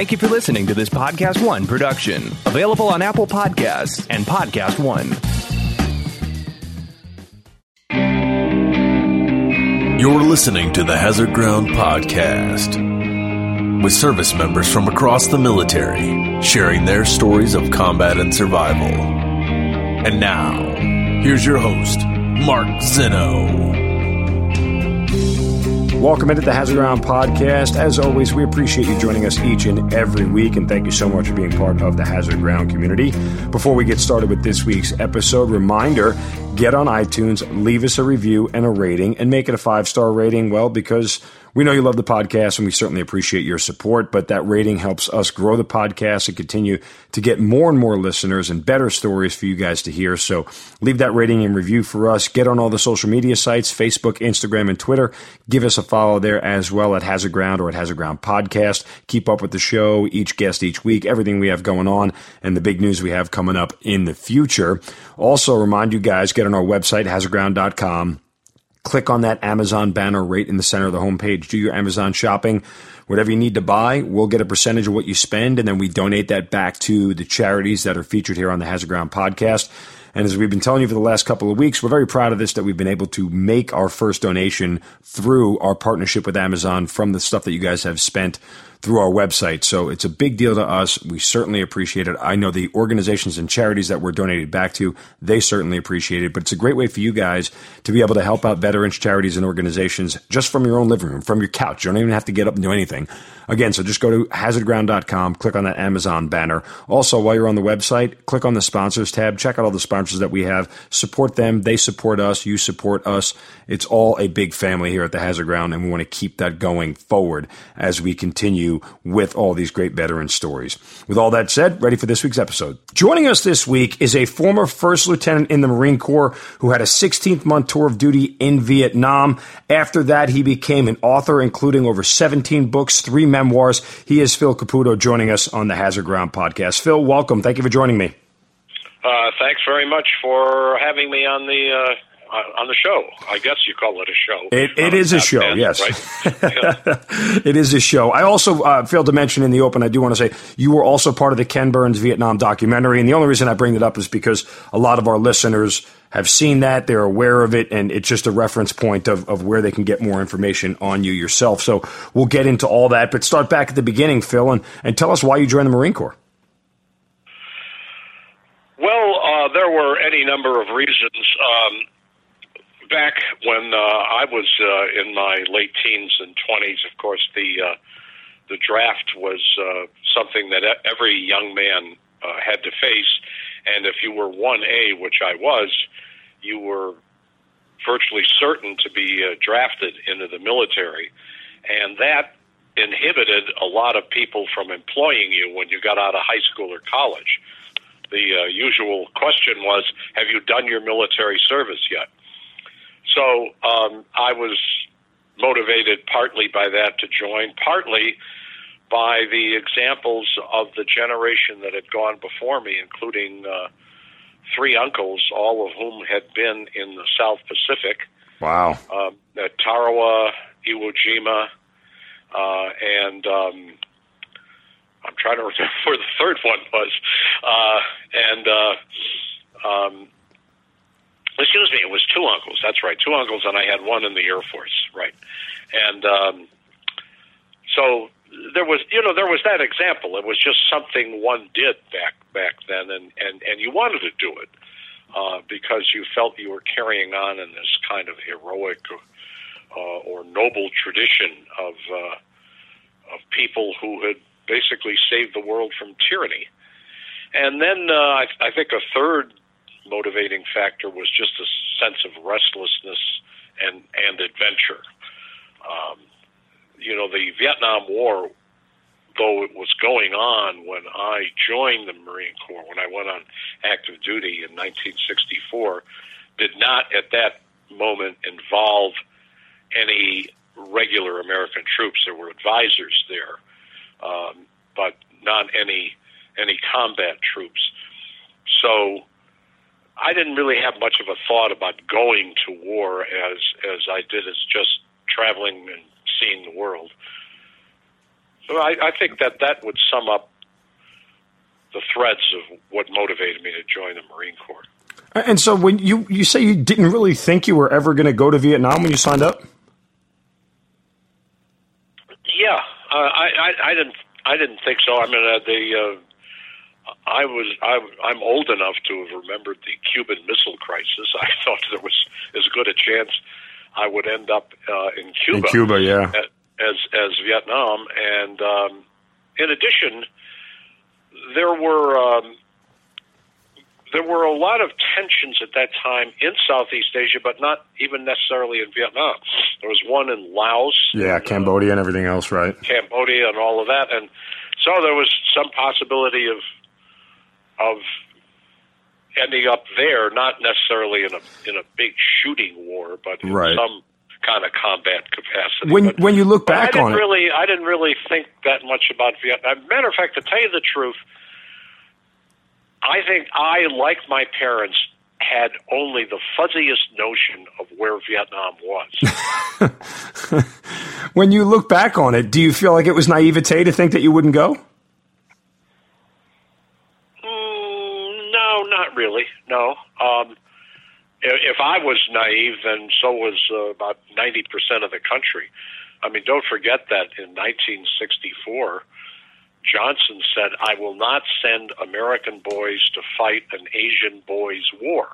Thank you for listening to this Podcast One production, available on Apple Podcasts and Podcast One. You're listening to the Hazard Ground Podcast with service members from across the military sharing their stories of combat and survival. And now, here's your host, Mark Zinno. Welcome into the Hazard Ground podcast. As always, we appreciate you joining us each and every week, and thank you so much for being part of the Hazard Ground community. Before we get started with this week's episode, reminder get on iTunes, leave us a review and a rating, and make it a five star rating. Well, because we know you love the podcast and we certainly appreciate your support, but that rating helps us grow the podcast and continue to get more and more listeners and better stories for you guys to hear. So leave that rating and review for us. Get on all the social media sites, Facebook, Instagram, and Twitter. Give us a follow there as well at Hazard Ground or at Hazard Ground Podcast. Keep up with the show, each guest each week, everything we have going on, and the big news we have coming up in the future. Also remind you guys, get on our website, hazardground.com click on that Amazon banner right in the center of the homepage. Do your Amazon shopping. Whatever you need to buy, we'll get a percentage of what you spend, and then we donate that back to the charities that are featured here on the Hazard Ground podcast. And as we've been telling you for the last couple of weeks, we're very proud of this that we've been able to make our first donation through our partnership with Amazon from the stuff that you guys have spent through our website. So it's a big deal to us. We certainly appreciate it. I know the organizations and charities that we're donated back to, they certainly appreciate it. But it's a great way for you guys to be able to help out veterans, charities, and organizations just from your own living room, from your couch. You don't even have to get up and do anything. Again, so just go to hazardground.com, click on that Amazon banner. Also, while you're on the website, click on the sponsors tab, check out all the sponsors that we have. Support them. They support us. You support us. It's all a big family here at the Hazard Ground, and we want to keep that going forward as we continue with all these great veteran stories. With all that said, ready for this week's episode. Joining us this week is a former first lieutenant in the Marine Corps who had a 16th month tour of duty in Vietnam. After that, he became an author, including over 17 books, three memoirs. He is Phil Caputo joining us on the Hazard Ground podcast. Phil, welcome. Thank you for joining me. Uh, thanks very much for having me on the uh, on the show. I guess you call it a show. It, it is a show, band, yes. Right? it is a show. I also uh, failed to mention in the open, I do want to say you were also part of the Ken Burns Vietnam documentary. And the only reason I bring it up is because a lot of our listeners have seen that, they're aware of it, and it's just a reference point of, of where they can get more information on you yourself. So we'll get into all that. But start back at the beginning, Phil, and, and tell us why you joined the Marine Corps. Well, uh, there were any number of reasons. Um, back when uh, I was uh, in my late teens and twenties, of course, the uh, the draft was uh, something that every young man uh, had to face, and if you were one A, which I was, you were virtually certain to be uh, drafted into the military, and that inhibited a lot of people from employing you when you got out of high school or college. The uh, usual question was, "Have you done your military service yet?" So um, I was motivated partly by that to join, partly by the examples of the generation that had gone before me, including uh, three uncles, all of whom had been in the South Pacific. Wow. Um, at Tarawa, Iwo Jima, uh, and um, I'm trying to remember where the third one was. Uh, and uh, um, excuse me, it was two uncles. That's right, two uncles, and I had one in the Air Force, right? And um, so there was, you know, there was that example. It was just something one did back back then, and and and you wanted to do it uh, because you felt you were carrying on in this kind of heroic uh, or noble tradition of uh, of people who had basically saved the world from tyranny. And then uh, I, I think a third motivating factor was just a sense of restlessness and and adventure. Um, you know, the Vietnam War, though it was going on when I joined the Marine Corps, when I went on active duty in 1964, did not at that moment involve any regular American troops. There were advisors there, um, but not any any combat troops. So I didn't really have much of a thought about going to war as as I did as just traveling and seeing the world. So I, I think that that would sum up the threads of what motivated me to join the Marine Corps. And so, when you you say you didn't really think you were ever going to go to Vietnam when you signed up, yeah, uh, I, I I didn't I didn't think so. I mean, uh, the uh, I was I, I'm old enough to have remembered the Cuban Missile Crisis. I thought there was as good a chance I would end up uh, in Cuba. in Cuba, yeah, as as Vietnam, and um, in addition, there were um, there were a lot of tensions at that time in Southeast Asia, but not even necessarily in Vietnam. There was one in Laos, yeah, and, uh, Cambodia and everything else, right? Cambodia, and all of that, and so there was some possibility of of ending up there, not necessarily in a in a big shooting war, but in Right. some kind of combat capacity. When But- when you look but I back didn't on it, really, I didn't really think that much about Vietnam. Matter of fact, to tell you the truth, I think I, like my parents, had only the fuzziest notion of where Vietnam was. when you look back on it, do you feel like it was naivete to think that you wouldn't go? mm, no, not really. No. Um, if I was naive, then so was uh, about ninety percent of the country. I mean, don't forget that in 1964, Johnson said, "I will not send American boys to fight an Asian boys' war,"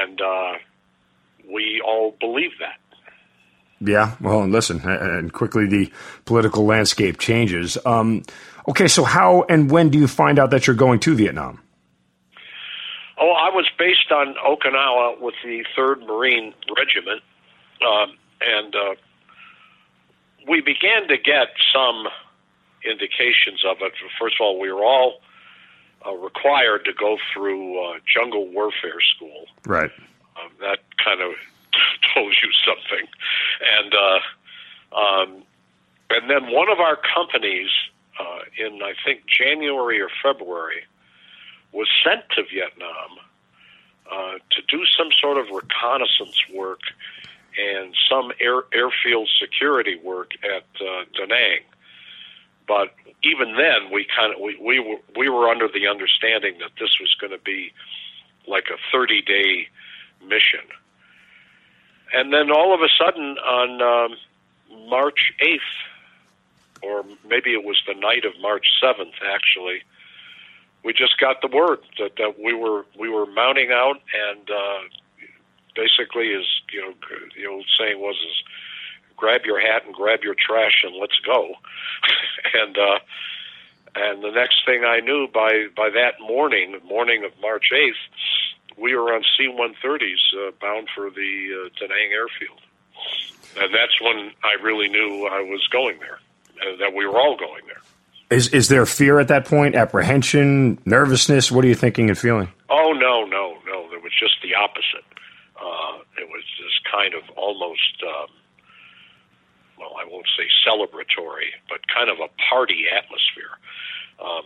and uh, we all believe that. Yeah, well, and listen, and quickly the political landscape changes. Um, okay, so how and when do you find out that you're going to Vietnam? Oh, I was based on Okinawa with the Third Marine Regiment, um, and uh, we began to get some indications of it. First of all, we were all uh, required to go through uh, jungle warfare school. Right. Um, that kind of told you something, and uh, um, and then one of our companies uh, in I think January or February was sent to Vietnam uh, to do some sort of reconnaissance work and some air, airfield security work at uh, Da Nang. But even then, we kind of we, we were we were under the understanding that this was going to be like a thirty day mission. And then all of a sudden, on um, March eighth, or maybe it was the night of March seventh, actually, we just got the word that, that we were we were mounting out, and uh, basically, as you know, the old saying was, is grab your hat and grab your trash and let's go. and uh, and the next thing I knew, by by that morning, morning of March eighth, we were on C-130s uh, bound for the uh, Danang airfield, and that's when I really knew I was going there, uh, that we were all going there. Is is there fear at that point? Apprehension, nervousness? What are you thinking and feeling? Oh no, no, no! There was just the opposite. Uh, it was this kind of almost, um, well, I won't say celebratory, but kind of a party atmosphere. Um,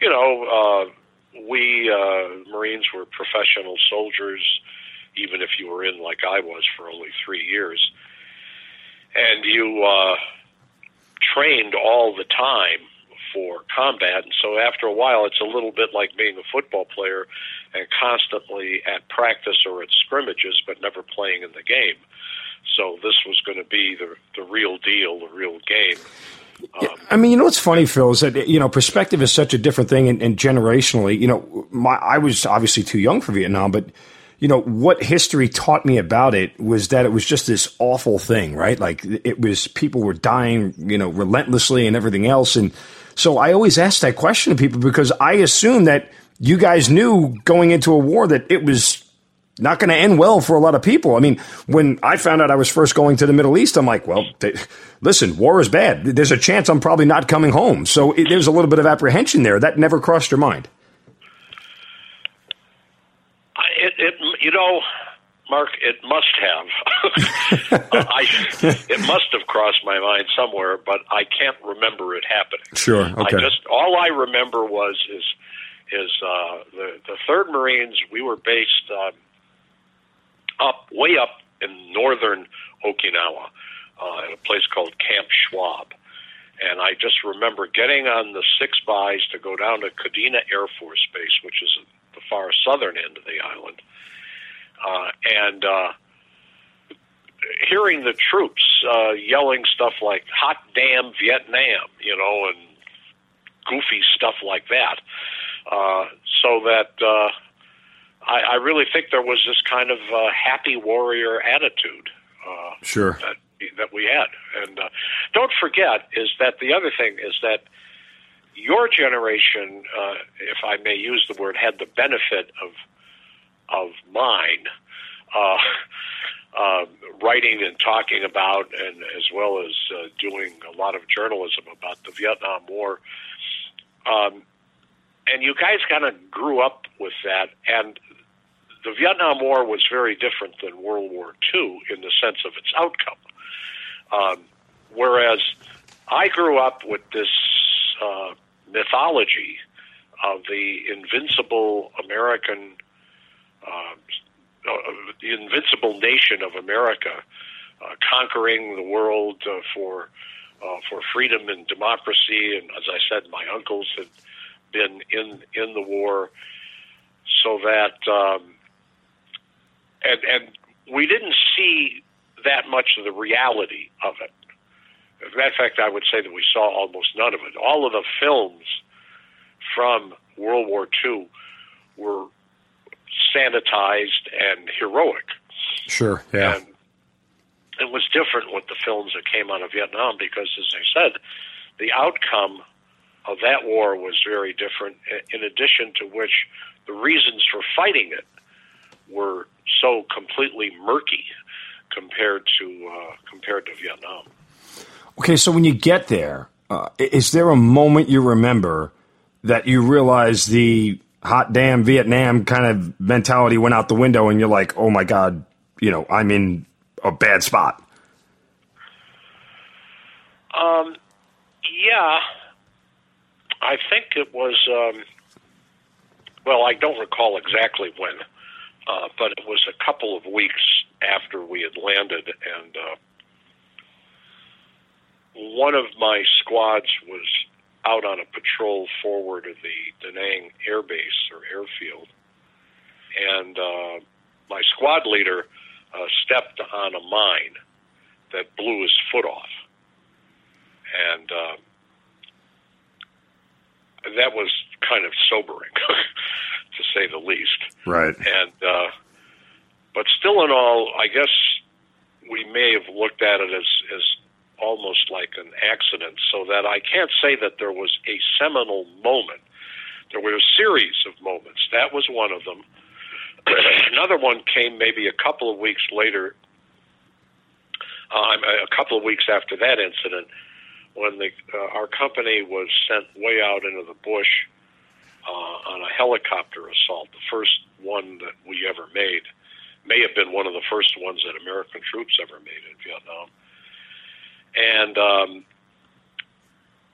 you know, uh, we uh, Marines were professional soldiers, even if you were in like I was for only three years, and you uh, trained all the time for combat. And so after a while, it's a little bit like being a football player and constantly at practice or at scrimmages, but never playing in the game. So this was going to be the the real deal, the real game. I mean, you know what's funny, Phil, is that you know perspective is such a different thing, and, and generationally, you know, my I was obviously too young for Vietnam, but you know what history taught me about it was that it was just this awful thing, right? Like it was people were dying, you know, relentlessly and everything else, and so I always ask that question to people because I assume that you guys knew going into a war that it was not going to end well for a lot of people. I mean, when I found out I was first going to the Middle East, I'm like, well, they, listen, war is bad. There's a chance I'm probably not coming home. So it, there's a little bit of apprehension there. That never crossed your mind. I- It, it you know, Mark, it must have. I, it must have crossed my mind somewhere, but I can't remember it happening. Sure. Okay. I just all I remember was is is uh, the the Third Marines. We were based um, up way up in northern Okinawa uh, at a place called Camp Schwab, And I just remember getting on the six bys to go down to Kadena Air Force Base, which is the far southern end of the island, uh, and uh, hearing the troops uh, yelling stuff like "Hot damn Vietnam," you know, and goofy stuff like that. Uh, so that uh, I, I really think there was this kind of uh, happy warrior attitude. Uh, Sure. that that we had. And uh, don't forget is that the other thing is that your generation, uh, if I may use the word, had the benefit of of mine. Uh, uh, writing and talking about, and as well as uh, doing a lot of journalism about the Vietnam War. Um, and you guys kind of grew up with that, and the Vietnam War was very different than World War II in the sense of its outcome. Um, whereas I grew up with this uh, mythology of the invincible American, uh, the invincible nation of America, uh, conquering the world uh, for uh, for freedom and democracy. And as I said, my uncles had been in in the war, so that um, and and we didn't see that much of the reality of it. As a matter of fact, I would say that we saw almost none of it. All of the films from World War II were sanitized and heroic. Sure. Yeah. And it was different with the films that came out of Vietnam because, as I said, the outcome of that war was very different. In addition to which, the reasons for fighting it were so completely murky compared to uh, compared to Vietnam. Okay, so when you get there, uh, is there a moment you remember that you realize the hot damn Vietnam kind of mentality went out the window and you're like, oh my God, you know, I'm in a bad spot? Um, yeah, I think it was. Um, well, I don't recall exactly when, uh, but it was a couple of weeks after we had landed, and uh, one of my squads was out on a patrol forward of the Da Nang Air Base or airfield, and uh, my squad leader uh, stepped on a mine that blew his foot off, and uh, that was kind of sobering, to say the least. Right. And uh, but still, in all, I guess we may have looked at it as as almost like an accident, so that I can't say that there was a seminal moment. There were a series of moments. That was one of them. Another one came maybe a couple of weeks later. Uh, a couple of weeks after that incident, when the uh, our company was sent way out into the bush uh, on a helicopter assault, the first one that we ever made, may have been one of the first ones that American troops ever made in Vietnam. And um,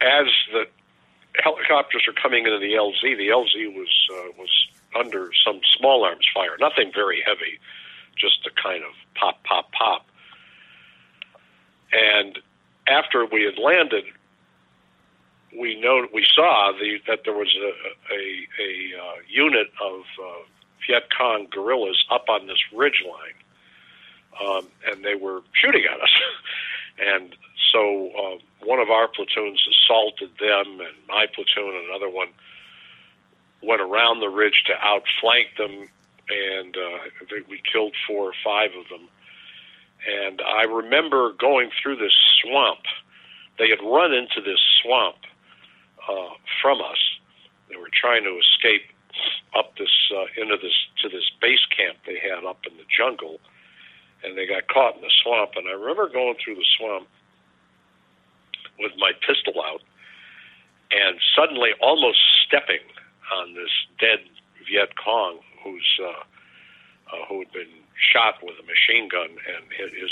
as the helicopters are coming into the LZ, the LZ was uh, was under some small arms fire, nothing very heavy, just a kind of pop, pop, pop. And after we had landed, we know we saw the, that there was a a, a uh, unit of uh, Viet Cong guerrillas up on this ridge line, um, and they were shooting at us. and so uh, one of our platoons assaulted them, and my platoon, and another one, went around the ridge to outflank them, and uh, I think we killed four or five of them. And I remember going through this swamp. They had run into this swamp uh, from us. They were trying to escape up this uh, into this to this base camp they had up in the jungle, and they got caught in the swamp. And I remember going through the swamp with my pistol out, and suddenly almost stepping on this dead Viet Cong who's uh, uh, who had been shot with a machine gun, and his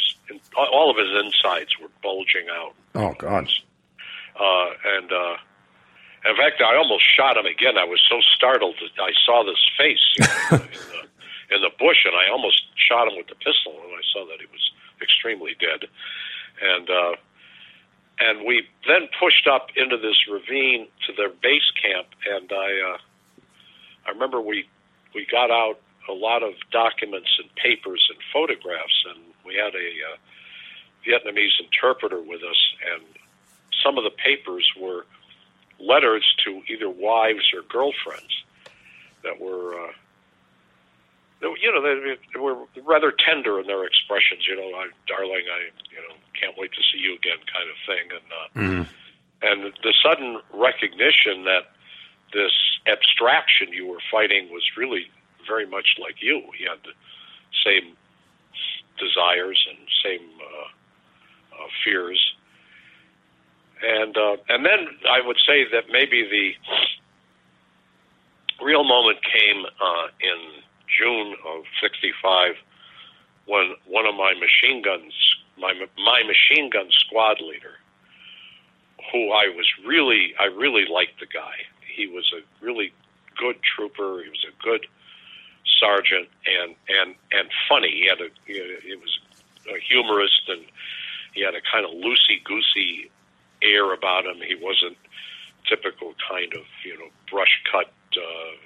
all of his insides were bulging out. Oh God! Uh, and uh, in fact, I almost shot him again. I was so startled that I saw this face you know, in, the, in the bush, and I almost shot him with the pistol, and I saw that he was extremely dead. And uh, and we then pushed up into this ravine to their base camp, and I uh, I remember we we got out a lot of documents and papers and photographs, and we had a uh, Vietnamese interpreter with us, and some of the papers were letters to either wives or girlfriends that were. Uh, you know, they, were rather tender in their expressions. You know, I, darling, I, you know, can't wait to see you again, kind of thing. And uh, mm-hmm. and the sudden recognition that this abstraction you were fighting was really very much like you. He had the same desires and same uh, uh, fears. And uh, and then I would say that maybe the real moment came uh, in June of '65 when one of my machine guns, my my machine gun squad leader, who I was really, I really liked the guy. He was a really good trooper. He was a good sergeant and and and funny. He had a he was a humorist and he had a kind of loosey goosey air about him. He wasn't typical kind of you know brush cut. Uh,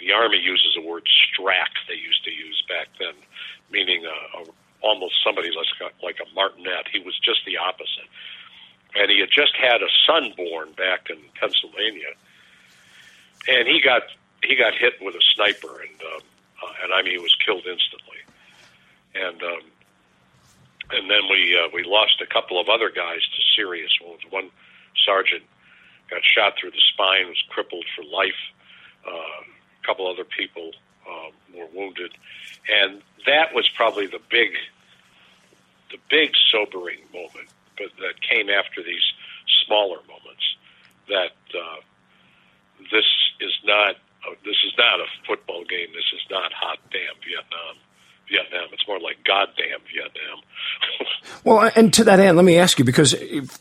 the army uses the word strack. They used to use back then, meaning a, a, almost somebody like like a martinet. He was just the opposite, and he had just had a son born back in Pennsylvania, and he got he got hit with a sniper, and um, uh, and I mean he was killed instantly, and um, and then we uh, we lost a couple of other guys to serious wounds. One sergeant got shot through the spine, was crippled for life. Uh, couple other people um, were wounded, and that was probably the big, the big sobering moment, but that came after these smaller moments. That uh, this is not uh, this is not a football game. This is not hot damn Vietnam. Vietnam. It's more like goddamn Vietnam. well, and to that end, let me ask you because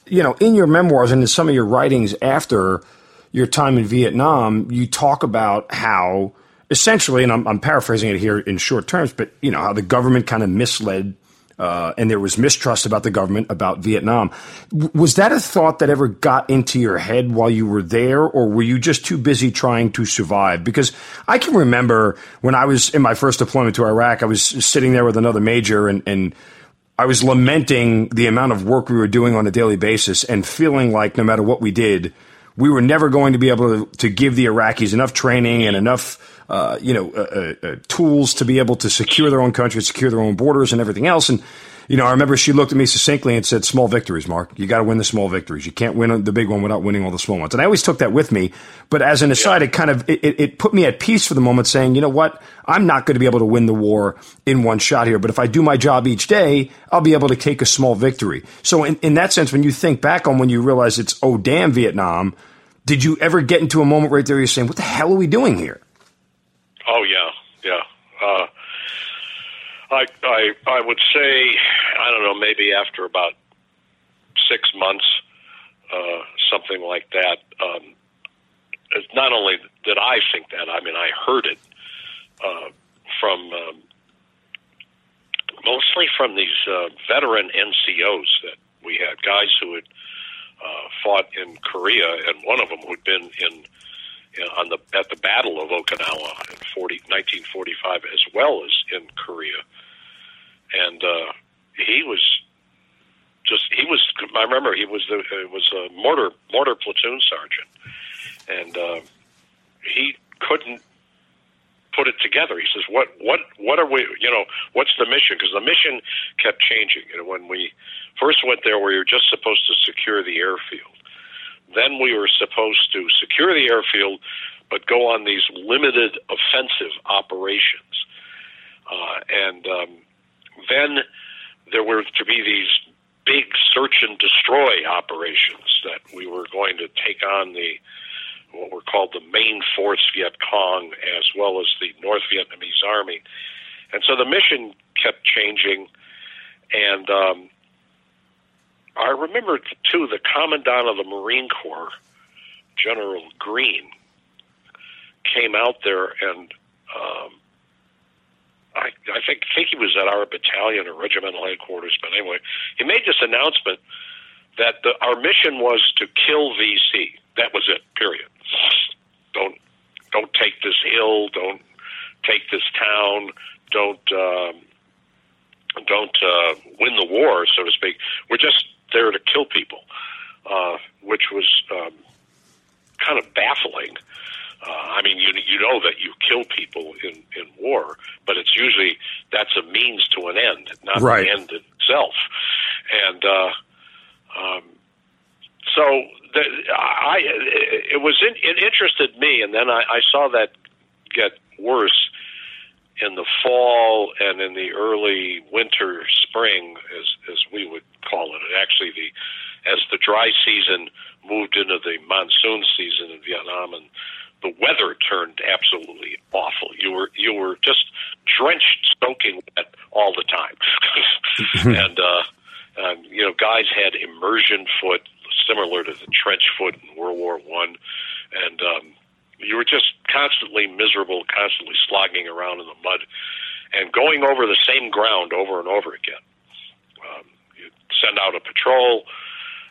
you know in your memoirs and in some of your writings after your time in Vietnam, you talk about how essentially, and I'm, I'm paraphrasing it here in short terms, but you know how the government kind of misled uh, and there was mistrust about the government about Vietnam. Was that a thought that ever got into your head while you were there, or were you just too busy trying to survive? Because I can remember when I was in my first deployment to Iraq, I was sitting there with another major and, and I was lamenting the amount of work we were doing on a daily basis and feeling like no matter what we did, we were never going to be able to, to give the Iraqis enough training and enough uh, you know, uh, uh, uh, tools to be able to secure their own country, secure their own borders, and everything else. And you know, I remember she looked at me succinctly and said, "Small victories, Mark. You got to win the small victories. You can't win the big one without winning all the small ones." And I always took that with me. But as an aside, it kind of it, it put me at peace for the moment, saying, "You know what? I'm not going to be able to win the war in one shot here. But if I do my job each day, I'll be able to take a small victory." So, in, in that sense, when you think back on when you realize it's oh damn Vietnam, did you ever get into a moment right there? You're saying, "What the hell are we doing here?" Oh yeah, I I I would say I don't know maybe after about six months, uh, something like that. Um, it's not only did I think that, I mean I heard it uh, from um, mostly from these uh, veteran NCOs that we had, guys who had uh, fought in Korea, and one of them who'd been in on the at the Battle of Okinawa in 40, 1945, as well as in Korea, and uh, he was just he was. I remember he was the it was a mortar mortar platoon sergeant, and uh, he couldn't put it together. He says, "What what what are we? You know, what's the mission?" Because the mission kept changing. You know, when we first went there, we were just supposed to secure the airfield then we were supposed to secure the airfield, but go on these limited offensive operations. Uh, and um, then there were to be these big search and destroy operations that we were going to take on the what were called the main force Viet Cong as well as the North Vietnamese Army. And so the mission kept changing, and um, I remember too the commandant of the Marine Corps, General Greene, came out there and um, I, I think think he was at our battalion or regimental headquarters. But anyway, he made this announcement that the, our mission was to kill VC. That was it. Period. Don't don't take this hill. Don't take this town. Don't um, don't uh, win the war, so to speak. We're just there to kill people, uh, which was um, kind of baffling. Uh, I mean, you you know that you kill people in in war, but it's usually that's a means to an end, not right. the end itself. And uh, um, so the, I it was in, it interested me, and then I, I saw that get worse in the fall and in the early winter, spring, as as we would call it. Actually, the as the dry season moved into the monsoon season in Vietnam, and the weather turned absolutely awful. You were you were just drenched, soaking wet all the time, and uh, um, you know, guys had immersion foot, similar to the trench foot in World War One, and um, you were just constantly miserable, constantly slogging around in the mud, and going over the same ground over and over again. Um, you'd send out a patrol.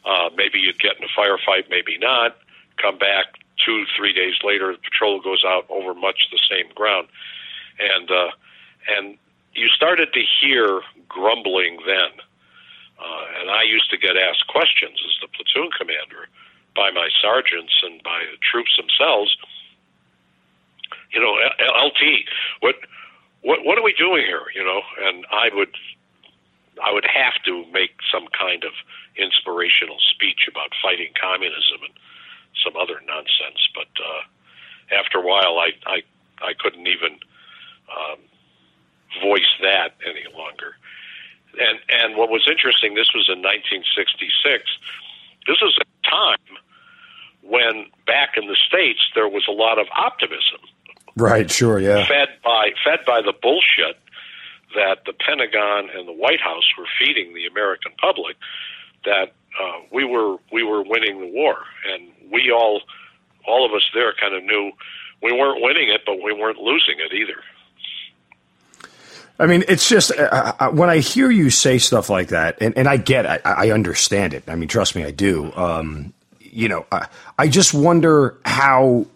Uh, maybe you'd get in a firefight, maybe not. Come back two, three days later, the patrol goes out over much the same ground, and uh, and you started to hear grumbling then. Uh, and I used to get asked questions as the platoon commander by my sergeants and by the troops themselves you know, LT, what, what, what are we doing here? You know, and I would, I would have to make some kind of inspirational speech about fighting communism and some other nonsense. But uh, after a while, I, I, I couldn't even um, voice that any longer. And and what was interesting, this was in 1966. This was a time when back in the states there was a lot of optimism Right. Sure. Yeah. Fed by fed by the bullshit that the Pentagon and the White House were feeding the American public. That uh, we were we were winning the war, and we all all of us there kind of knew we weren't winning it, but we weren't losing it either. I mean, it's just uh, uh when I hear you say stuff like that, and, and I get, I, I understand it. I mean, trust me, I do. Um, you know, I, I just wonder how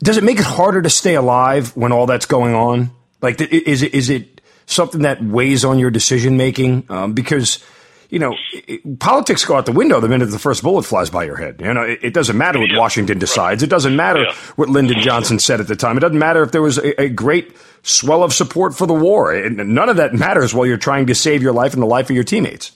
does it make it harder to stay alive when all that's going on? Like, is it is it something that weighs on your decision making? Um, because you know, it, politics go out the window the minute the first bullet flies by your head. You know, it, it doesn't matter what yeah. Washington decides. It doesn't matter yeah. what Lyndon Johnson said at the time. It doesn't matter if there was a, a great swell of support for the war. And none of that matters while you're trying to save your life and the life of your teammates.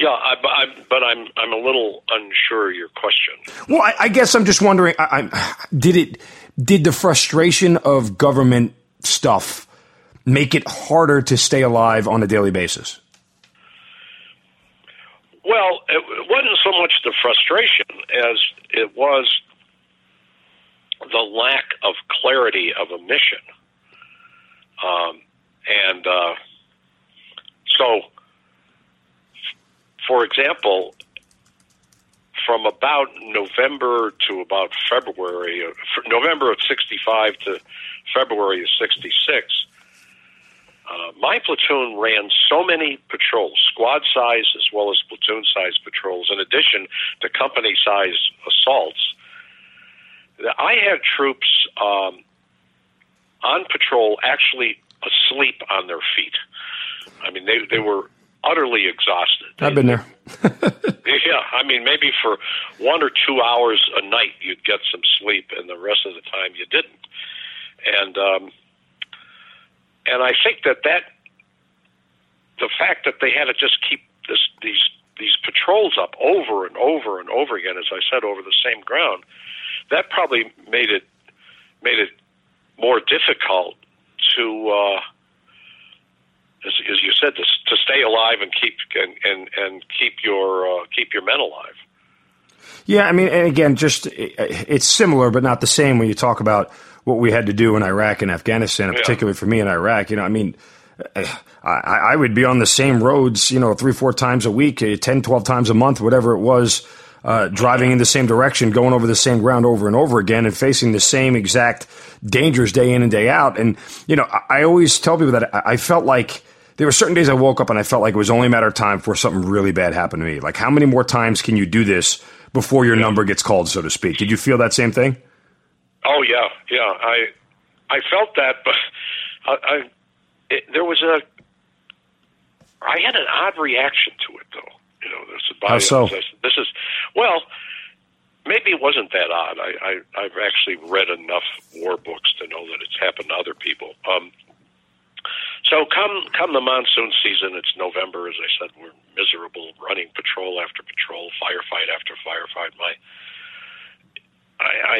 Yeah, I, I, but I'm I'm a little unsure your question. Well, I, I guess I'm just wondering. I, did it did the frustration of government stuff make it harder to stay alive on a daily basis? Well, it, wasn't so much the frustration as it was the lack of clarity of a mission, um, and uh, so for example, from about November to about February, uh, November of 65 to February of 66, uh, my platoon ran so many patrols, squad size as well as platoon size patrols, in addition to company size assaults, that I had troops um, on patrol actually asleep on their feet. I mean, they, they were utterly exhausted. I've been there. yeah, I mean, maybe for one or two hours a night you'd get some sleep, and the rest of the time you didn't. And um, and I think that that the fact that they had to just keep this these these patrols up over and over and over again, as I said, over the same ground, that probably made it made it more difficult to. Uh, as, as you said, to, to stay alive and keep and and, and keep your uh, keep your men alive. Yeah, I mean, and again, just it's similar, but not the same when you talk about what we had to do in Iraq and Afghanistan, yeah. particularly for me in Iraq. You know, I mean, I, I would be on the same roads, you know, three, four times a week, 10, 12 times a month, whatever it was, uh, driving in the same direction, going over the same ground over and over again, and facing the same exact dangers day in and day out. And, you know, I, I always tell people that I, I felt like there were certain days I woke up and I felt like it was only a matter of time before something really bad happened to me. Like, how many more times can you do this before your number gets called, so to speak? Did you feel that same thing? Oh yeah, yeah. I I felt that, but I, I it, there was a I had an odd reaction to it though. You know, this is How so? This is well, maybe it wasn't that odd. I, I I've actually read enough war books to know that it's happened to other people. Um, so come come the monsoon season, it's November, as I said, we're miserable, running patrol after patrol, firefight after firefight. My, I, I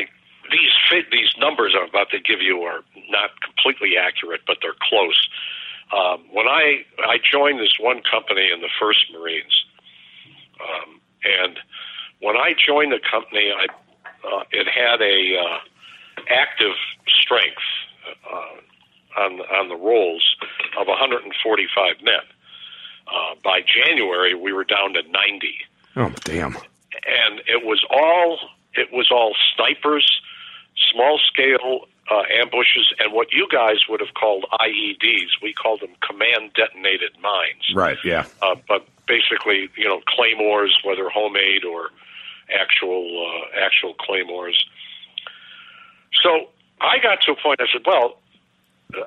these these numbers I'm about to give you are not completely accurate, but they're close. Um, when I I joined this one company in the First Marines, um, and when I joined the company, I uh, it had a uh, active strength uh, on on the rolls of 145 men. Uh, by January, we were down to 90. Oh, damn! And it was all it was all snipers, small scale uh, ambushes, and what you guys would have called IEDs. We called them command detonated mines. Right. Yeah. Uh, but basically, you know, claymores, whether homemade or actual uh, actual claymores. So I got to a point. I said, "Well,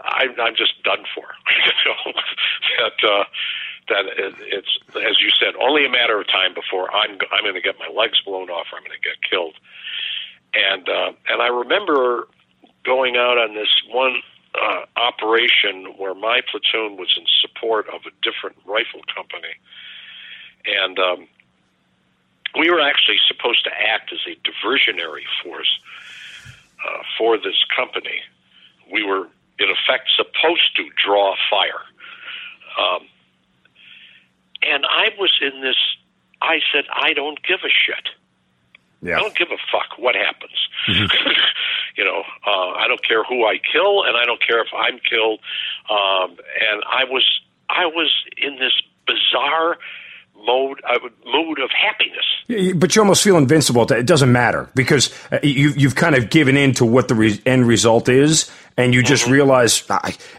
I, I'm just done for." that uh, that it's as you said, only a matter of time before I'm I'm going to get my legs blown off, or I'm going to get killed. And uh, and I remember going out on this one uh, operation where my platoon was in support of a different rifle company, and um, we were actually supposed to act as a diversionary force uh, for this company. We were, in effect, supposed to draw fire. Um, and I was in this, I said, I don't give a shit. Yeah. I don't give a fuck what happens. Mm-hmm. you know, uh, I don't care who I kill, and I don't care if I'm killed. Um, and I was, I was in this bizarre mode uh, mood of happiness. But you almost feel invincible. It doesn't matter because uh, you, you've kind of given in to what the re- end result is, and you just mm-hmm. realize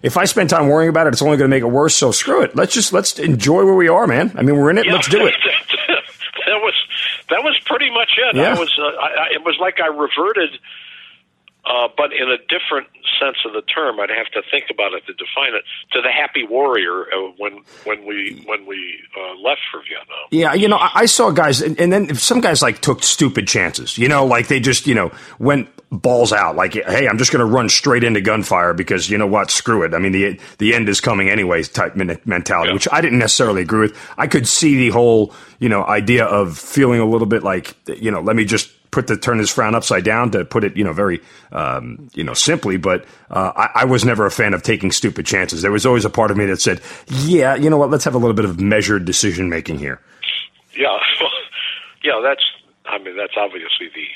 if I spend time worrying about it, it's only going to make it worse. So screw it. Let's just let's enjoy where we are, man. I mean, we're in it. Yeah, let's do it. That was pretty much it. Yeah. I was. Uh, I, it was like I reverted uh, but in a different sense of the term, I'd have to think about it to define it. To the happy warrior uh, when when we when we uh, left for Vietnam. Yeah, you know, I, I saw guys, and, and, then some guys like took stupid chances. You know, like they just you know went balls out. Like, hey, I'm just going to run straight into gunfire because you know what? Screw it. I mean, the the end is coming anyway. Type mentality, yeah. which I didn't necessarily agree with. I could see the whole you know idea of feeling a little bit like you know, let me just put the turn his frown upside down to put it, you know, very, um, you know, simply. But uh, I, I, was never a fan of taking stupid chances. There was always a part of me that said, "Yeah, you know what? Let's have a little bit of measured decision making here." Yeah, yeah. That's. I mean, that's obviously the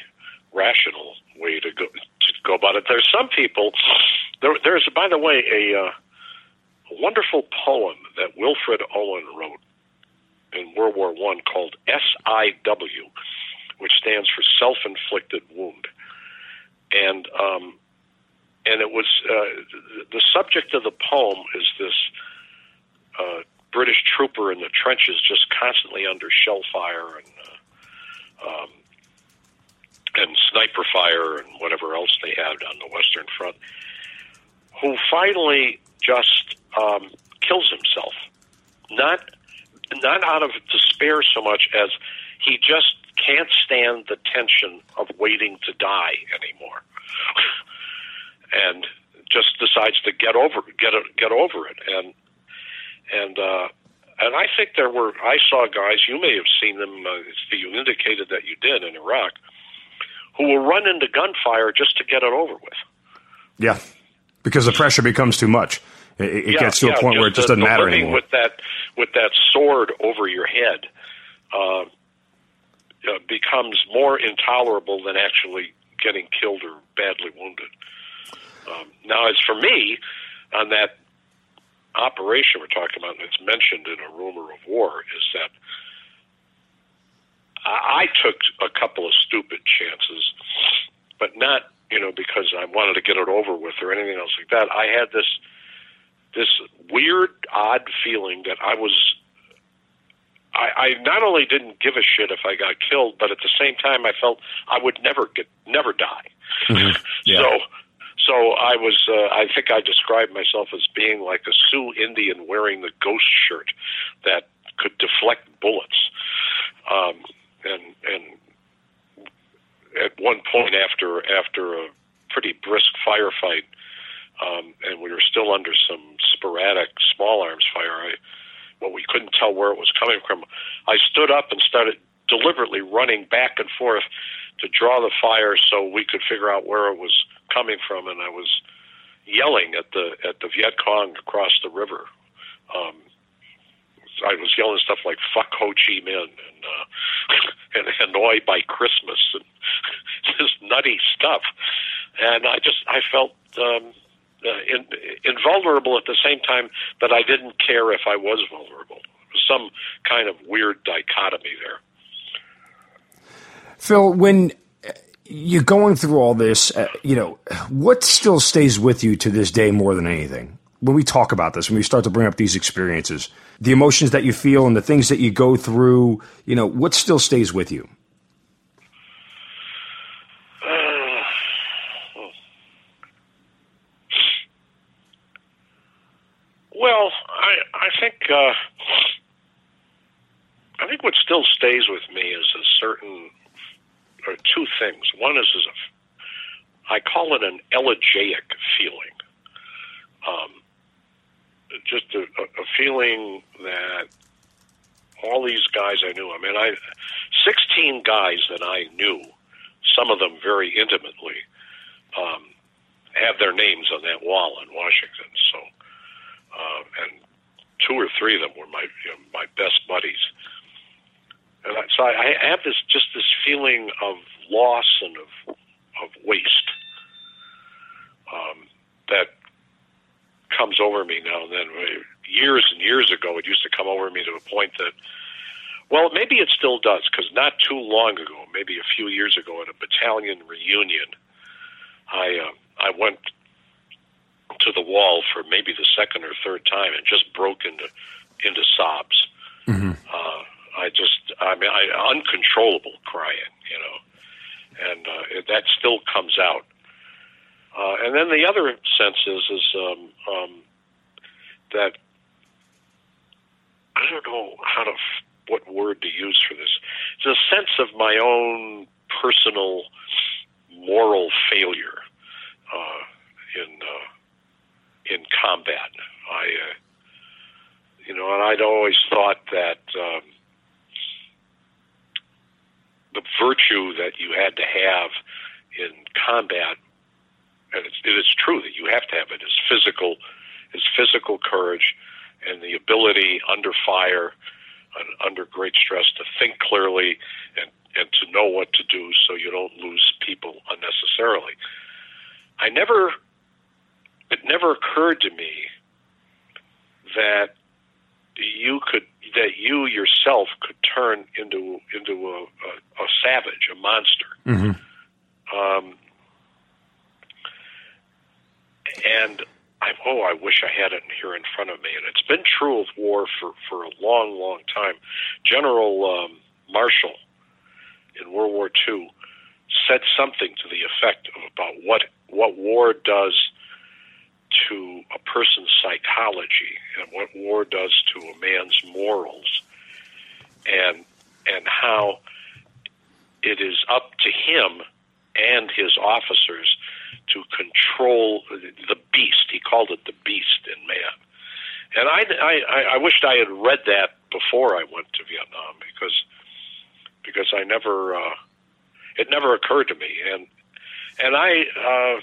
rational way to go to go about it. There's some people. There, there's, by the way, a, uh, a wonderful poem that Wilfred Owen wrote in World War One called S.I.W which stands for self-inflicted wound, and um, and it was uh, the subject of the poem is this uh, British trooper in the trenches, just constantly under shell fire and uh, um, and sniper fire and whatever else they had on the Western Front, who finally just um, kills himself, not not out of despair so much as he just can't stand the tension of waiting to die anymore, and just decides to get over get it, get over it. And and uh, and I think there were I saw guys you may have seen them. Uh, you indicated that you did in Iraq, who will run into gunfire just to get it over with. Yeah, because the pressure becomes too much. It, it yeah, gets to yeah, a point where it just doesn't matter anymore. With that, with that sword over your head, uh, uh, becomes more intolerable than actually getting killed or badly wounded. Um, now, as for me, on that operation we're talking about, and it's mentioned in a rumor of war, is that I, I took a couple of stupid chances, but not you know because I wanted to get it over with or anything else like that. I had this this weird, odd feeling that I was. I, I not only didn't give a shit if I got killed, but at the same time, I felt I would never get, never die. Mm-hmm. Yeah. So, so I was. Uh, I think I described myself as being like a Sioux Indian wearing the ghost shirt that could deflect bullets. Um, and and at one point after after a pretty brisk firefight, um, and we were still under some sporadic small arms fire. I, well, we couldn't tell where it was coming from. I stood up and started deliberately running back and forth to draw the fire so we could figure out where it was coming from, and I was yelling at the at the Viet Cong across the river. Um, I was yelling stuff like "fuck Ho Chi Minh" and uh, and Hanoi by Christmas and this nutty stuff, and I just I felt um, uh, in, invulnerable at the same time that I didn't care if I was vulnerable. Was some kind of weird dichotomy there. Phil, when you're going through all this, uh, you know, what still stays with you to this day more than anything? When we talk about this, when we start to bring up these experiences, the emotions that you feel and the things that you go through, you know, what still stays with you? I I think uh, I think what still stays with me is a certain or two things. One is, is a, I call it an elegiac feeling. Um, just a, a feeling that all these guys I knew. I mean, I sixteen guys that I knew, some of them very intimately, um, have their names on that wall in Washington. So, uh, and two or three of them were my you know, my best buddies. And I, so I, I have this just this feeling of loss and of of waste um, that comes over me now and then. Years and years ago, it used to come over me to a point that, well, maybe it still does, because not too long ago, maybe a few years ago, at a battalion reunion, I uh, I went to the wall for maybe the second or third time and just broke into into sobs. Mm-hmm. Uh, I just, I mean, I, uncontrollable crying, you know, and uh, it, that still comes out. Uh, and then the other sense is, is um, um, that I don't know how to, what word to use for this. It's a sense of my own personal moral failure uh, in uh, in combat. I, uh, you know, and I'd always thought that um, the virtue that you had to have in combat, and it's, it is true that you have to have it, is physical, is physical courage and the ability under fire and under great stress to think clearly and, and to know what to do so you don't lose people unnecessarily. I never, it never occurred to me that you could that you yourself could turn into into a, a, a savage, a monster. Mm-hmm. Um, and I oh, I wish I had it here in front of me. And it's been true of war for for a long, long time. General um, Marshall in World War II said something to the effect of about what what war does to a person's psychology and what war does to a man's morals and and how it is up to him and his officers to control the beast. He called it the beast in man. And I, I, I wished I had read that before I went to Vietnam because because I never uh, it never occurred to me and and I uh,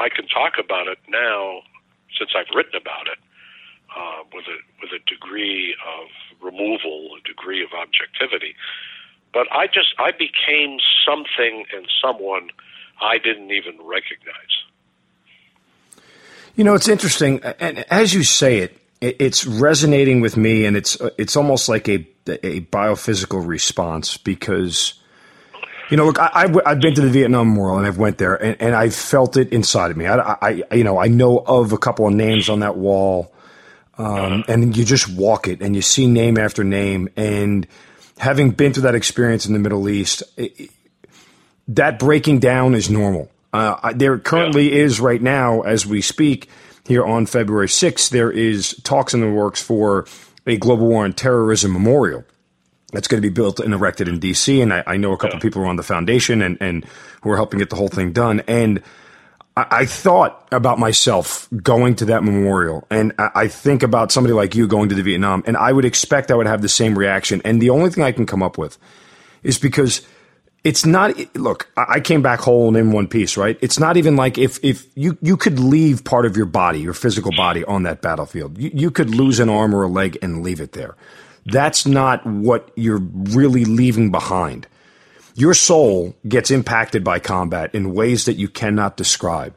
I can talk about it now I've written about it uh, with a with a degree of removal, a degree of objectivity. But I just I became something and someone I didn't even recognize. You know, it's interesting, and as you say it, it's resonating with me, and it's it's almost like a a biophysical response because you know, look, I, have been to the Vietnam War and I've went there and, and I felt it inside of me. I, I, you know, I know of a couple of names on that wall um, and you just walk it, and you see name after name, and having been through that experience in the Middle East, it, that breaking down is normal. Uh, there currently yeah. is right now, as we speak, here on February 6th, there is talks in the works for a global war on terrorism memorial that's going to be built and erected in D.C. And I, I know a couple yeah. people who are on the foundation and, and who are helping get the whole thing done. And I, I thought about myself going to that memorial, and I, I think about somebody like you going to the Vietnam, and I would expect I would have the same reaction. And the only thing I can come up with is because – it's not look i came back whole and in one piece right it's not even like if if you you could leave part of your body your physical body on that battlefield you, you could lose an arm or a leg and leave it there that's not what you're really leaving behind your soul gets impacted by combat in ways that you cannot describe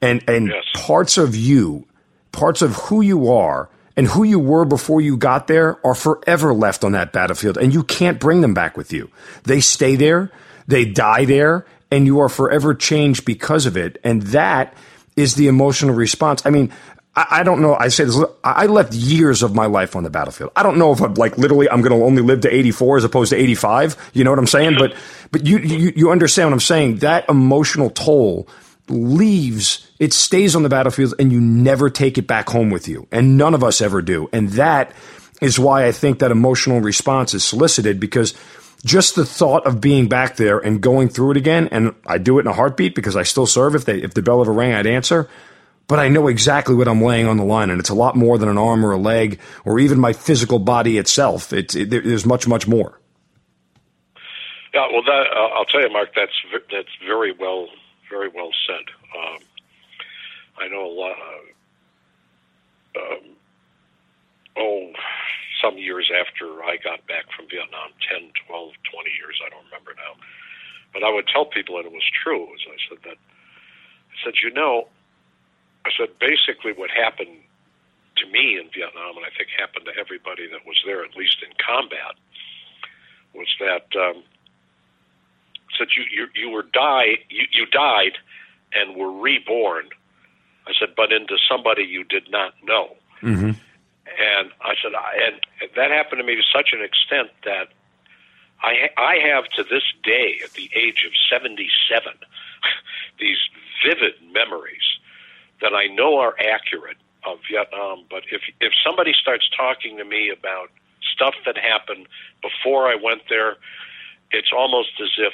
and and yes. parts of you parts of who you are and who you were before you got there are forever left on that battlefield and you can't bring them back with you they stay there they die there, and you are forever changed because of it. And that is the emotional response. I mean, I, don't know. I say this. I left years of my life on the battlefield. I don't know if I'm like literally I'm going to only live to 84 as opposed to 85. You know what I'm saying? But but you you you understand what I'm saying? That emotional toll leaves. It stays on the battlefield, and you never take it back home with you. And none of us ever do. And that is why I think that emotional response is solicited because just the thought of being back there and going through it again, and I do it in a heartbeat because I still serve. If they if the bell ever rang, I'd answer. But I know exactly what I'm laying on the line, and it's a lot more than an arm or a leg or even my physical body itself. It's it, there's much much more. Yeah, well, that uh, I'll tell you, Mark. That's that's very well very well said. Um, I know a lot. Uh, um, oh, some years after I got back from Vietnam 10, 12, 20 years, I don't remember now. But I would tell people, and it was true, as I said that, I said, you know, I said, basically what happened to me in Vietnam, and I think happened to everybody that was there, at least in combat, was that um, said you, you you were die you, you died and were reborn. I said, but into somebody you did not know. Mm-hmm. And I said, I, and that happened to me to such an extent that I, I have to this day, at the age of 77, these vivid memories that I know are accurate of Vietnam. But if if somebody starts talking to me about stuff that happened before I went there, it's almost as if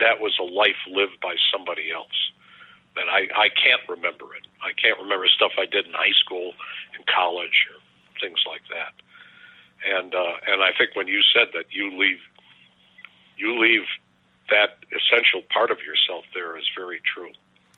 that was a life lived by somebody else. That I, I can't remember it. I can't remember stuff I did in high school, in college, or things like that. And uh, and I think when you said that you leave you leave that essential part of yourself there is very true.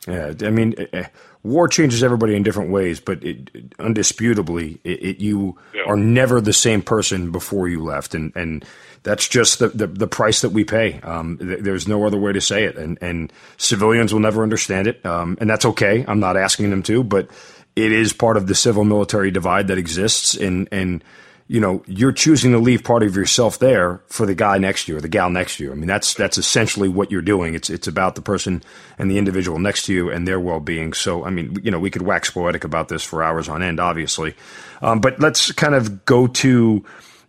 Yeah, I mean, eh, eh, war changes everybody in different ways, but it, undisputably, it, it, you yeah. are never the same person before you left, and and that's just the the, the price that we pay. Um, th- there's no other way to say it, and and civilians will never understand it, um, and that's okay. I'm not asking them to, but it is part of the civil military divide that exists and and you know you're choosing to leave part of yourself there for the guy next to you or the gal next to you. I mean that's that's essentially what you're doing. It's it's about the person and the individual next to you and their well being. So I mean you know we could wax poetic about this for hours on end, obviously, um, but let's kind of go to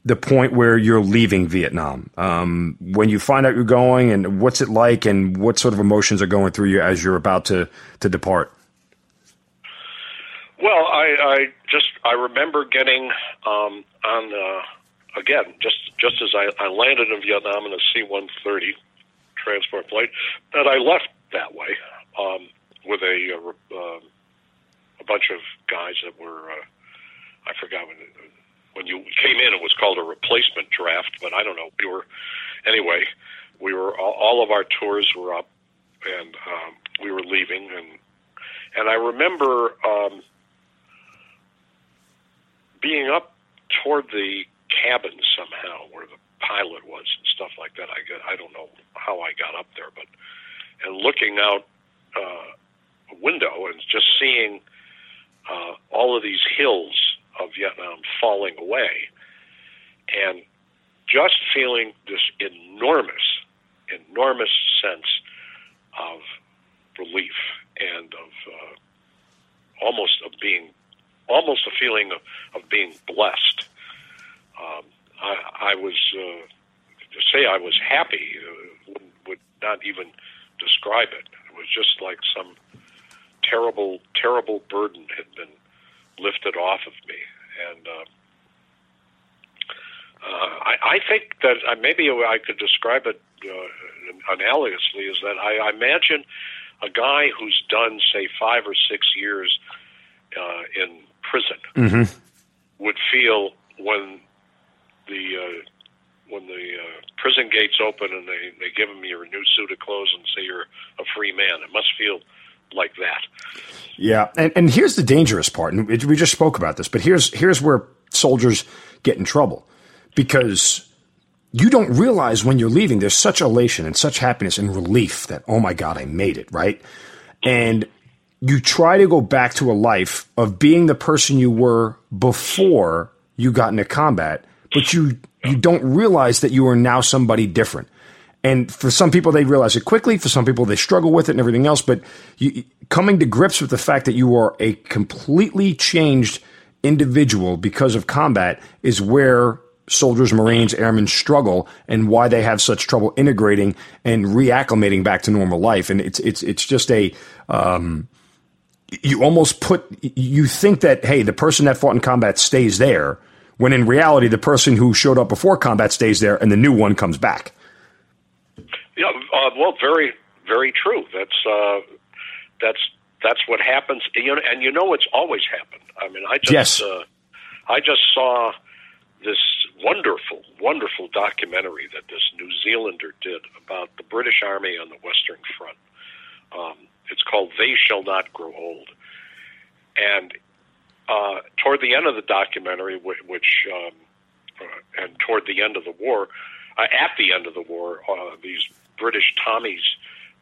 the point where you're leaving Vietnam. Um, when you find out you're going, and what's it like, and what sort of emotions are going through you as you're about to to depart. Well, I, I just I remember getting um, on uh, again just just as I, I landed in Vietnam in a C-130 transport plane, that I left that way um, with a uh, uh, a bunch of guys that were uh, I forgot when when you came in it was called a replacement draft, but I don't know we were anyway we were all of our tours were up and um, we were leaving and and I remember. Um, being up toward the cabin somehow where the pilot was and stuff like that. I get, I don't know how I got up there, but and looking out uh, a window and just seeing uh, all of these hills of Vietnam falling away, and just feeling this enormous, enormous sense of relief and of uh, almost of being almost a feeling of, of being blessed. Um, I, I was uh, to say I was happy uh, would, would not even describe it. It was just like some terrible, terrible burden had been lifted off of me, and uh, uh, I, I think that uh, maybe I could describe it uh, analogously is that I, I imagine a guy who's done say five or six years uh, in prison Mm-hmm. would feel when the uh, when the uh, prison gates open and they, they give him your new suit of clothes and say you're a free man. It must feel like that. Yeah, and and here's the dangerous part, and we just spoke about this, but here's here's where soldiers get in trouble because you don't realize when you're leaving there's such elation and such happiness and relief that oh my god I made it right, and you try to go back to a life of being the person you were before you got into combat, but you you don't realize that you are now somebody different. And for some people, they realize it quickly. For some people, they struggle with it and everything else. But you, coming to grips with the fact that you are a completely changed individual because of combat is where soldiers, Marines, airmen struggle and why they have such trouble integrating and reacclimating back to normal life. And it's it's it's just a um, you almost put you think that hey, the person that fought in combat stays there, when in reality, the person who showed up before combat stays there, and the new one comes back. Yeah, uh, well, very, very true. That's uh, that's that's what happens. You know, and you know it's always happened. I mean, I just Yes. uh, I just saw this wonderful, wonderful documentary that this New Zealander did about the British Army on the Western Front. Um, it's called "They Shall Not Grow Old," and uh, toward the end of the documentary, which, which um, uh, and toward the end of the war, uh, at the end of the war, uh, these British Tommies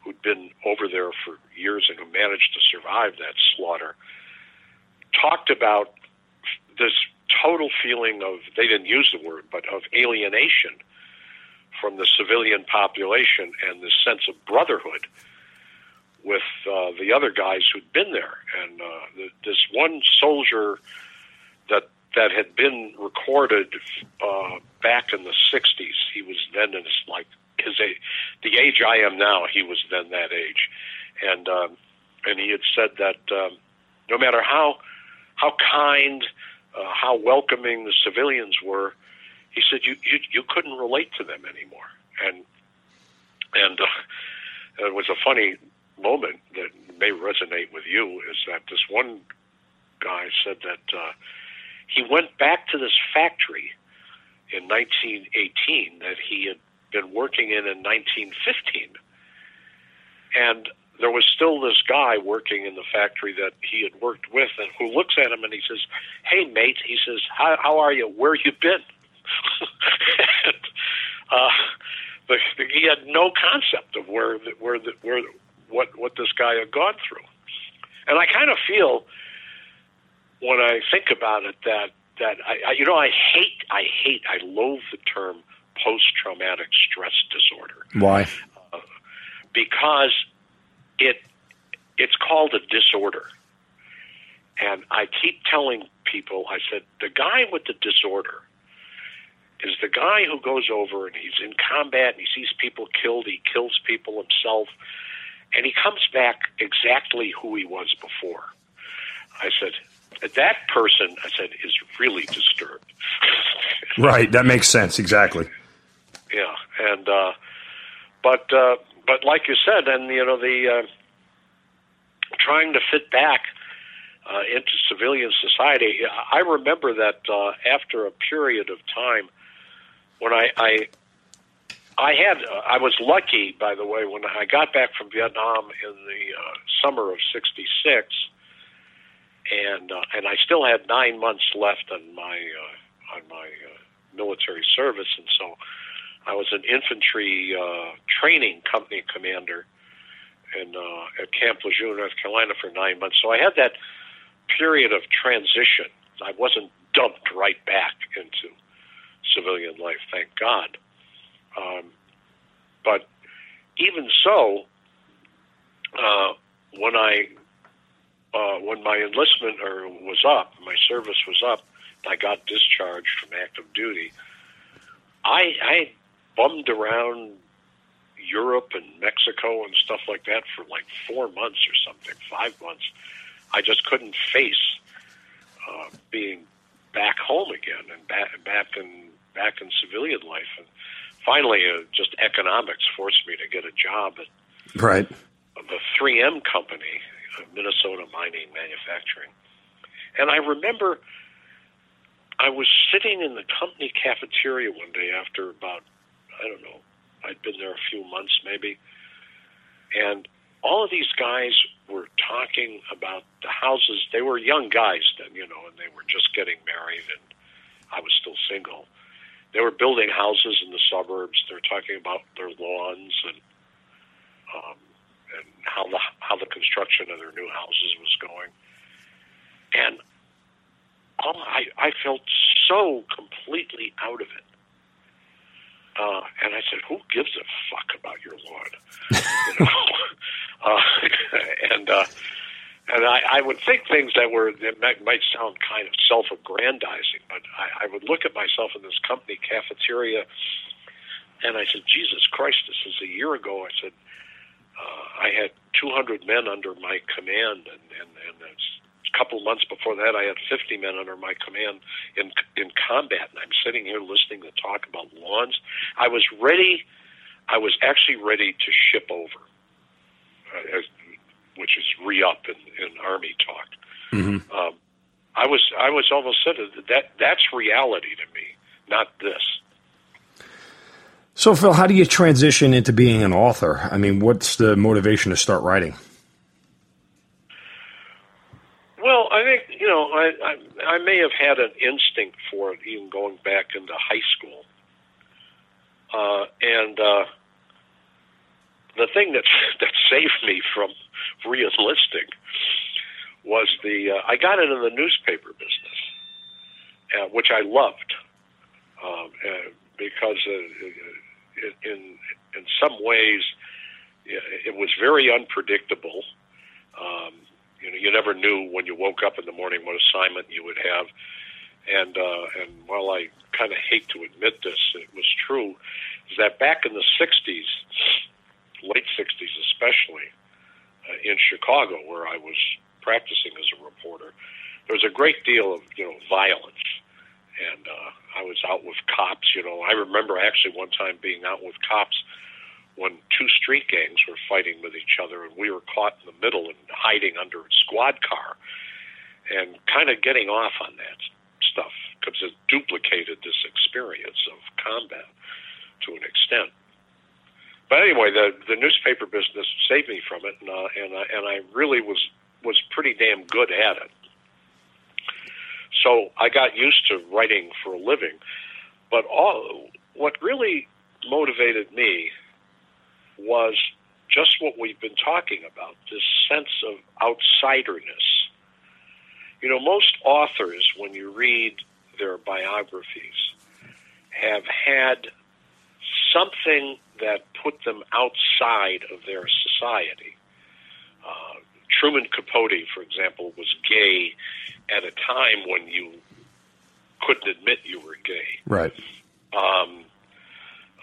who'd been over there for years and who managed to survive that slaughter talked about this total feeling of they didn't use the word but of alienation from the civilian population and this sense of brotherhood with uh, the other guys who'd been there and uh, the, this one soldier that that had been recorded uh, back in the 60s. He was then in his like his age, the age I am now. He was then that age, and um, and he had said that um, no matter how how kind, uh, how welcoming the civilians were, he said you you, you couldn't relate to them anymore, and and uh, it was a funny moment that may resonate with you is that this one guy said that. Uh, he went back to this factory in 1918 that he had been working in in 1915. And there was still this guy working in the factory that he had worked with and who looks at him and he says, Hey, mate, he says, How, how are you? Where you been? and, uh, but he had no concept of where, the, where, the, where, what, what this guy had gone through. And I kind of feel when I think about it that that I, I you know I hate I hate I loathe the term post traumatic stress disorder Why? Uh, because it it's called a disorder. And I keep telling people I said the guy with the disorder is the guy who goes over and he's in combat and he sees people killed, he kills people himself, and he comes back exactly who he was before. I said, that person, I said, is really disturbed. Right. That makes sense. Exactly. yeah, and uh, but uh, but like you said, and you know the uh, trying to fit back uh, into civilian society. I remember that uh, after a period of time when I I, I had uh, I was lucky, by the way, when I got back from Vietnam in the uh, summer of '66 and uh, and I still had nine months left on my uh, on my uh, military service, and so I was an infantry uh, training company commander in uh, at Camp Lejeune, North Carolina, for nine months. So I had that period of transition. I wasn't dumped right back into civilian life, thank God. Um, but even so, uh, when I uh, when my enlistment or was up, my service was up, I got discharged from active duty. I I bummed around Europe and Mexico and stuff like that for like four months or something, five months. I just couldn't face uh, being back home again and back back in back in civilian life. And finally, uh, just economics forced me to get a job at right the 3M company, uh, Minnesota Mining Manufacturing. And I remember I was sitting in the company cafeteria one day after about I don't know I'd been there a few months maybe, and all of these guys were talking about the houses. They were young guys then, you know, and they were just getting married, and I was still single. They were building houses in the suburbs. They're talking about their lawns and um, and how the how the construction of their new houses was going. And oh, I I felt so completely out of it. Uh, and I said, "Who gives a fuck about your lawn?" you know? uh, and uh, and I, I would think things that were that might, might sound kind of self-aggrandizing, but I, I would look at myself in this company cafeteria, and I said, "Jesus Christ, this is a year ago." I said, uh, "I had 200 men under my command, and and, and a couple months before that, I had 50 men under my command in in combat, and I'm sitting here listening to talk about lawns. I was ready. I was actually ready to ship over, uh, which is re up in, in army talk. Mm-hmm. Um, I was I was almost said that that's reality to me, not this. So, Phil, how do you transition into being an author? I mean, what's the motivation to start writing? Well, I think you know I, I I may have had an instinct for it even going back into high school, uh, and uh, the thing that that saved me from re-enlisting was the uh, I got into the newspaper business, uh, which I loved um, uh, because uh, in in some ways it was very unpredictable. Um, you know, you never knew when you woke up in the morning what assignment you would have. And uh, and while I kind of hate to admit this, it was true. Is that back in the '60s, late '60s especially, uh, in Chicago, where I was practicing as a reporter, there was a great deal of you know violence, and uh, I was out with cops. You know, I remember actually one time being out with cops when two street gangs were fighting with each other, and we were caught in the middle and hiding under a squad car, and kind of getting off on that stuff because it duplicated this experience of combat to an extent. But anyway, the the newspaper business saved me from it, and uh, and I, and I really was was pretty damn good at it. So I got used to writing for a living, but all what really motivated me was just what we've been talking about this sense of outsiderness. You know, most authors, when you read their biographies, have had something that put them outside of their society. Uh, Truman Capote, for example, was gay at a time when you couldn't admit you were gay. Right. Um,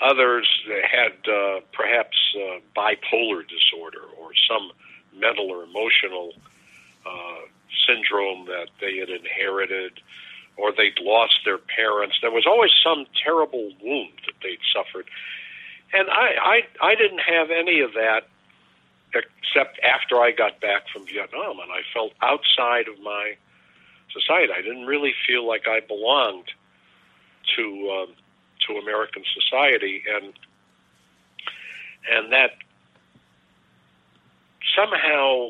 Others had uh, perhaps uh, bipolar disorder or some mental or emotional uh, syndrome that they had inherited, or they'd lost their parents. There was always some terrible wound that they'd suffered, and I, I, I didn't have any of that except after I got back from Vietnam, and I felt outside of my society. I didn't really feel like I belonged to um, to American society, and and that somehow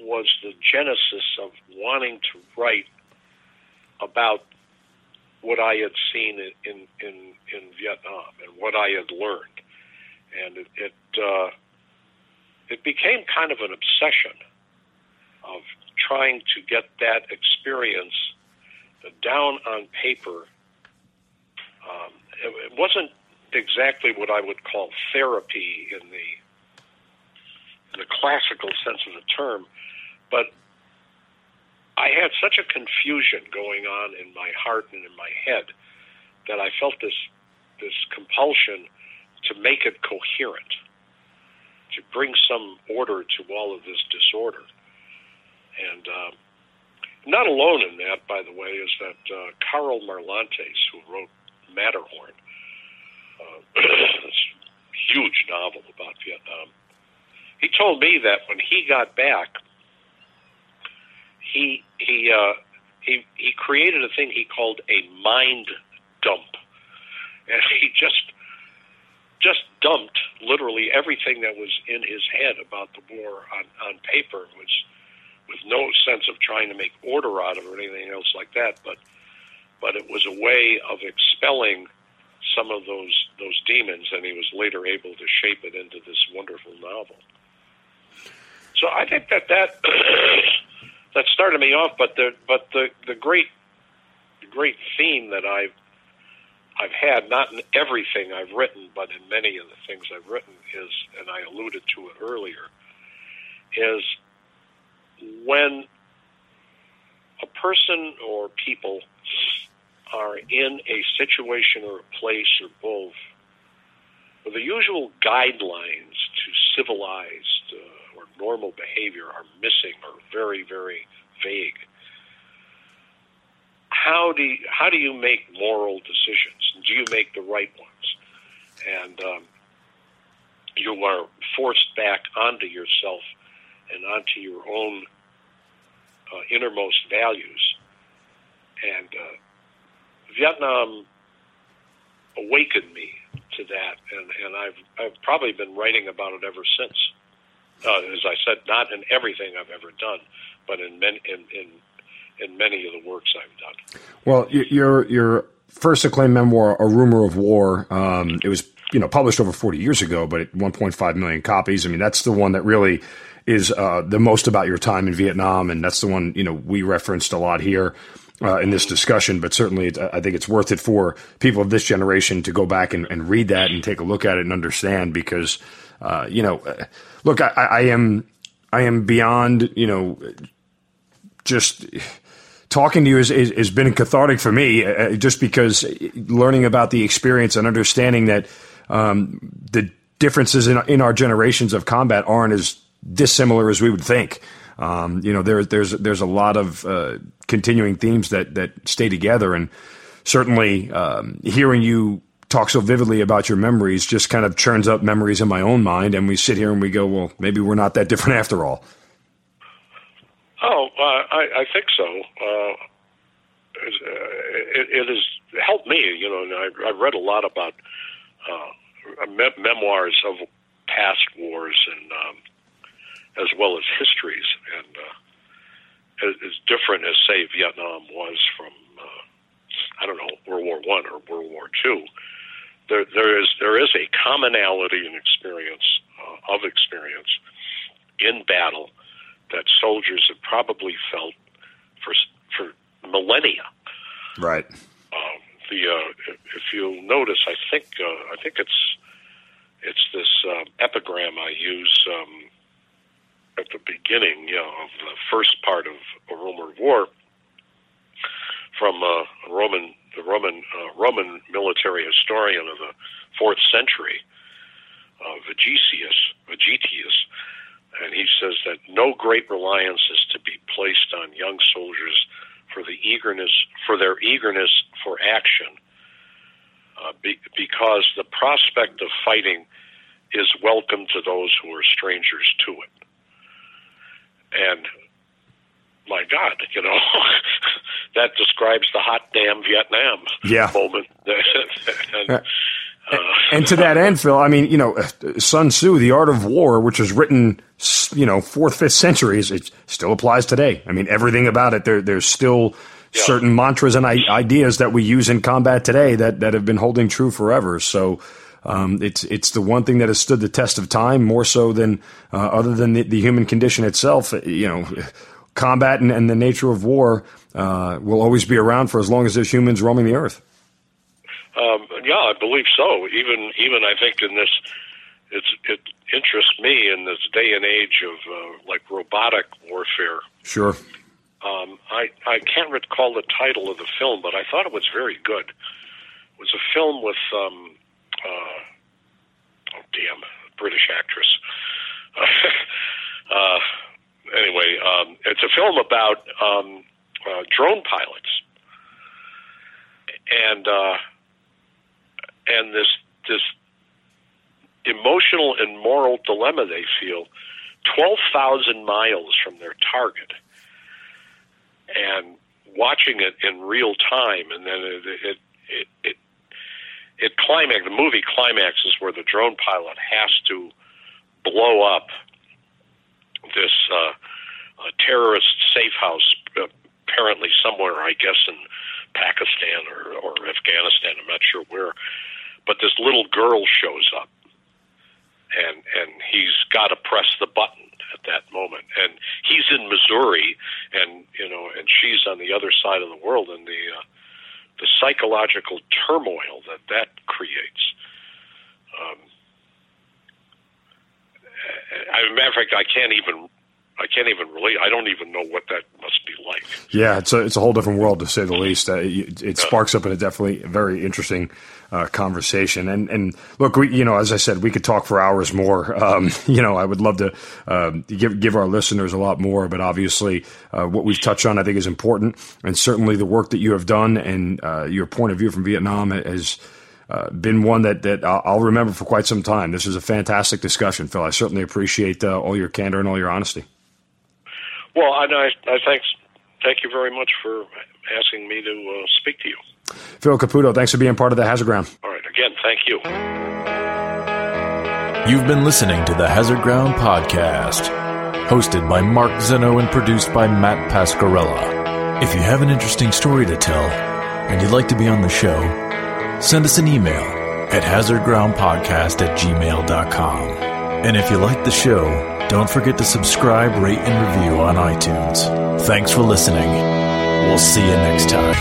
was the genesis of wanting to write about what I had seen in in, in, in Vietnam and what I had learned, and it it, uh, it became kind of an obsession of trying to get that experience down on paper. Um, it wasn't exactly what I would call therapy in the in the classical sense of the term, but I had such a confusion going on in my heart and in my head that I felt this this compulsion to make it coherent, to bring some order to all of this disorder. And uh, not alone in that, by the way, is that uh, Karl Marlantes, who wrote Matterhorn, uh, huge novel about Vietnam, he told me that when he got back, he he uh, he he created a thing he called a mind dump, and he just just dumped literally everything that was in his head about the war on on paper, which with no sense of trying to make order out of it or anything else like that, but but it was a way of expelling some of those those demons, and he was later able to shape it into this wonderful novel. So I think that that that started me off, but the but the the great the great theme that I've I've had, not in everything I've written, but in many of the things I've written, is, and I alluded to it earlier, is when a person or people are in a situation or a place or both where the usual guidelines to civilized uh, or normal behavior are missing or very, very vague. How do you, how do you make moral decisions? Do you make the right ones? And um, you are forced back onto yourself and onto your own uh, innermost values. And uh, Vietnam awakened me to that, and, and I've I've probably been writing about it ever since. Uh, as I said, not in everything I've ever done, but in many in, in in many of the works I've done. Well, your your first acclaimed memoir, A Rumor of War, um, it was you know published over 40 years ago, but 1.5 million copies. I mean, that's the one that really is uh, the most about your time in Vietnam, and that's the one you know we referenced a lot here. Uh, in this discussion, but certainly I think it's worth it for people of this generation to go back and, and read that and take a look at it and understand because, uh, you know, look, I, I am I am beyond you know just talking to you has, has been cathartic for me uh, just because learning about the experience and understanding that um, the differences in, in our generations of combat aren't as dissimilar as we would think. Um, you know, there, there's there's a lot of uh, continuing themes that that stay together, and certainly um, hearing you talk so vividly about your memories just kind of churns up memories in my own mind, and we sit here and we go, well, maybe we're not that different after all. Oh, uh, I, I think so. Uh, it, it has helped me, you know, and I, I've read a lot about uh, me- memoirs of past wars and um, as well as histories, and uh, as, as different as say Vietnam was from uh, I don't know World War One or World War Two. There, there is there is a commonality in experience uh, of experience in battle that soldiers have probably felt for for millennia. Right. Um, the uh, if you'll notice, I think uh, I think it's it's this uh, epigram I use um, at the beginning, you know, of the first part of a Rumor of War from uh, Roman the Roman uh, Roman military historian of the fourth century, uh, Vegetius, Vegetius, and he says that no great reliance is to be placed on young soldiers for the eagerness for their eagerness for action, uh, be, because the prospect of fighting is welcome to those who are strangers to it. And my God, you know, that describes the hot damn Vietnam yeah. moment. and, and to that end, Phil, I mean, you know, Sun Tzu, The Art of War, which was written, you know, fourth, fifth centuries, it still applies today. I mean, everything about it, there, there's still yeah. certain mantras and ideas that we use in combat today that, that have been holding true forever. So, um, it's it's the one thing that has stood the test of time more so than uh, other than the, the, human condition itself. You know, combat and, and the nature of war uh, will always be around for as long as there's humans roaming the earth. Um, yeah, I believe so. Even even I think in this, it's it interests me in this day and age of uh, like robotic warfare. Sure. Um, I I can't recall the title of the film, but I thought it was very good. It was a film with um, uh, oh damn a British actress. uh, anyway, um, it's a film about um, uh, drone pilots, and uh, and this this emotional and moral dilemma they feel 12,000 miles from their target. And watching it in real time and then it it it, it, it climax the movie climaxes where the drone pilot has to blow up this uh, terrorist safe house apparently somewhere I guess in Pakistan or, or Afghanistan I'm not sure where but this little girl shows up and and he's got to press the button at that moment. And he's in Missouri and you know and she's on the other side of the world and the uh, the psychological turmoil that that creates. Um, as a matter of fact I can't even I can't even relate. I don't even know what that must be like. Yeah, it's a it's a whole different world to say the least. Uh, it, it sparks up in a definitely very interesting uh, conversation. And and look, we you know as I said, we could talk for hours more. Um, you know, I would love to um, give give our listeners a lot more, but obviously, uh, what we've touched on, I think, is important, and certainly the work that you have done and uh, your point of view from Vietnam has. Uh, been one that, that I'll remember for quite some time. This was a fantastic discussion, Phil. I certainly appreciate uh, all your candor and all your honesty. Well, I, I, I thanks, thank you very much for asking me to uh, speak to you. Phil Caputo, thanks for being part of the Hazard Ground. All right, again, thank you. You've been listening to the Hazard Ground podcast, hosted by Mark Zinno and produced by Matt Pasquarella. If you have an interesting story to tell and you'd like to be on the show, send us an email at hazardgroundpodcast at gmail.com. And if you like the show, don't forget to subscribe, rate, and review on iTunes. Thanks for listening. We'll see you next time.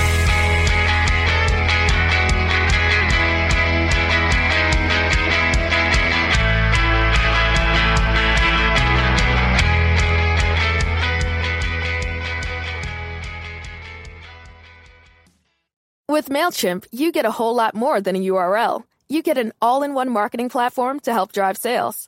With MailChimp, you get a whole lot more than a URL. You get an all in one marketing platform to help drive sales